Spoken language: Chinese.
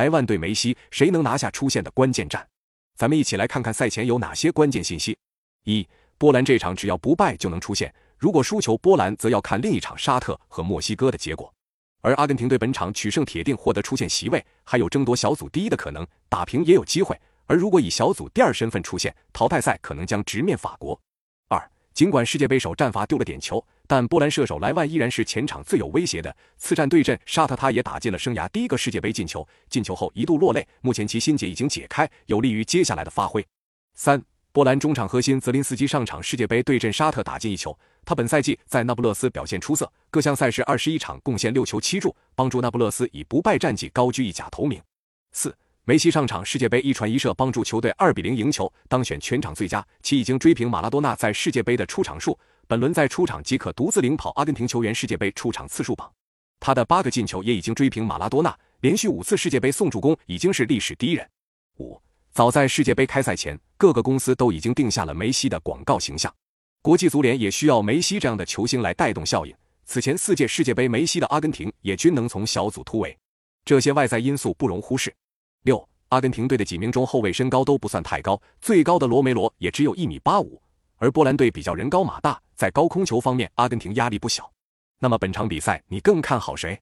莱万对梅西，谁能拿下出线的关键战？咱们一起来看看赛前有哪些关键信息。一、波兰这场只要不败就能出线，如果输球，波兰则要看另一场沙特和墨西哥的结果。而阿根廷队本场取胜，铁定获得出线席位，还有争夺小组第一的可能，打平也有机会。而如果以小组第二身份出现，淘汰赛可能将直面法国。二，尽管世界杯首战罚丢了点球，但波兰射手莱万依然是前场最有威胁的。次战对阵沙特，他也打进了生涯第一个世界杯进球，进球后一度落泪，目前其心结已经解开，有利于接下来的发挥。三。波兰中场核心泽林斯基上场世界杯对阵沙特打进一球。他本赛季在那不勒斯表现出色，各项赛事二十一场贡献六球七助，帮助那不勒斯以不败战绩高居意甲头名。四，梅西上场世界杯一传一射，帮助球队二比零赢球，当选全场最佳。其已经追平马拉多纳在世界杯的出场数，本轮在出场即可独自领跑阿根廷球员世界杯出场次数榜。他的八个进球也已经追平马拉多纳，连续五次世界杯送助攻已经是历史第一人。五。早在世界杯开赛前，各个公司都已经定下了梅西的广告形象。国际足联也需要梅西这样的球星来带动效应。此前四届世界杯，梅西的阿根廷也均能从小组突围，这些外在因素不容忽视。六，阿根廷队的几名中后卫身高都不算太高，最高的罗梅罗也只有一米八五，而波兰队比较人高马大，在高空球方面，阿根廷压力不小。那么本场比赛你更看好谁？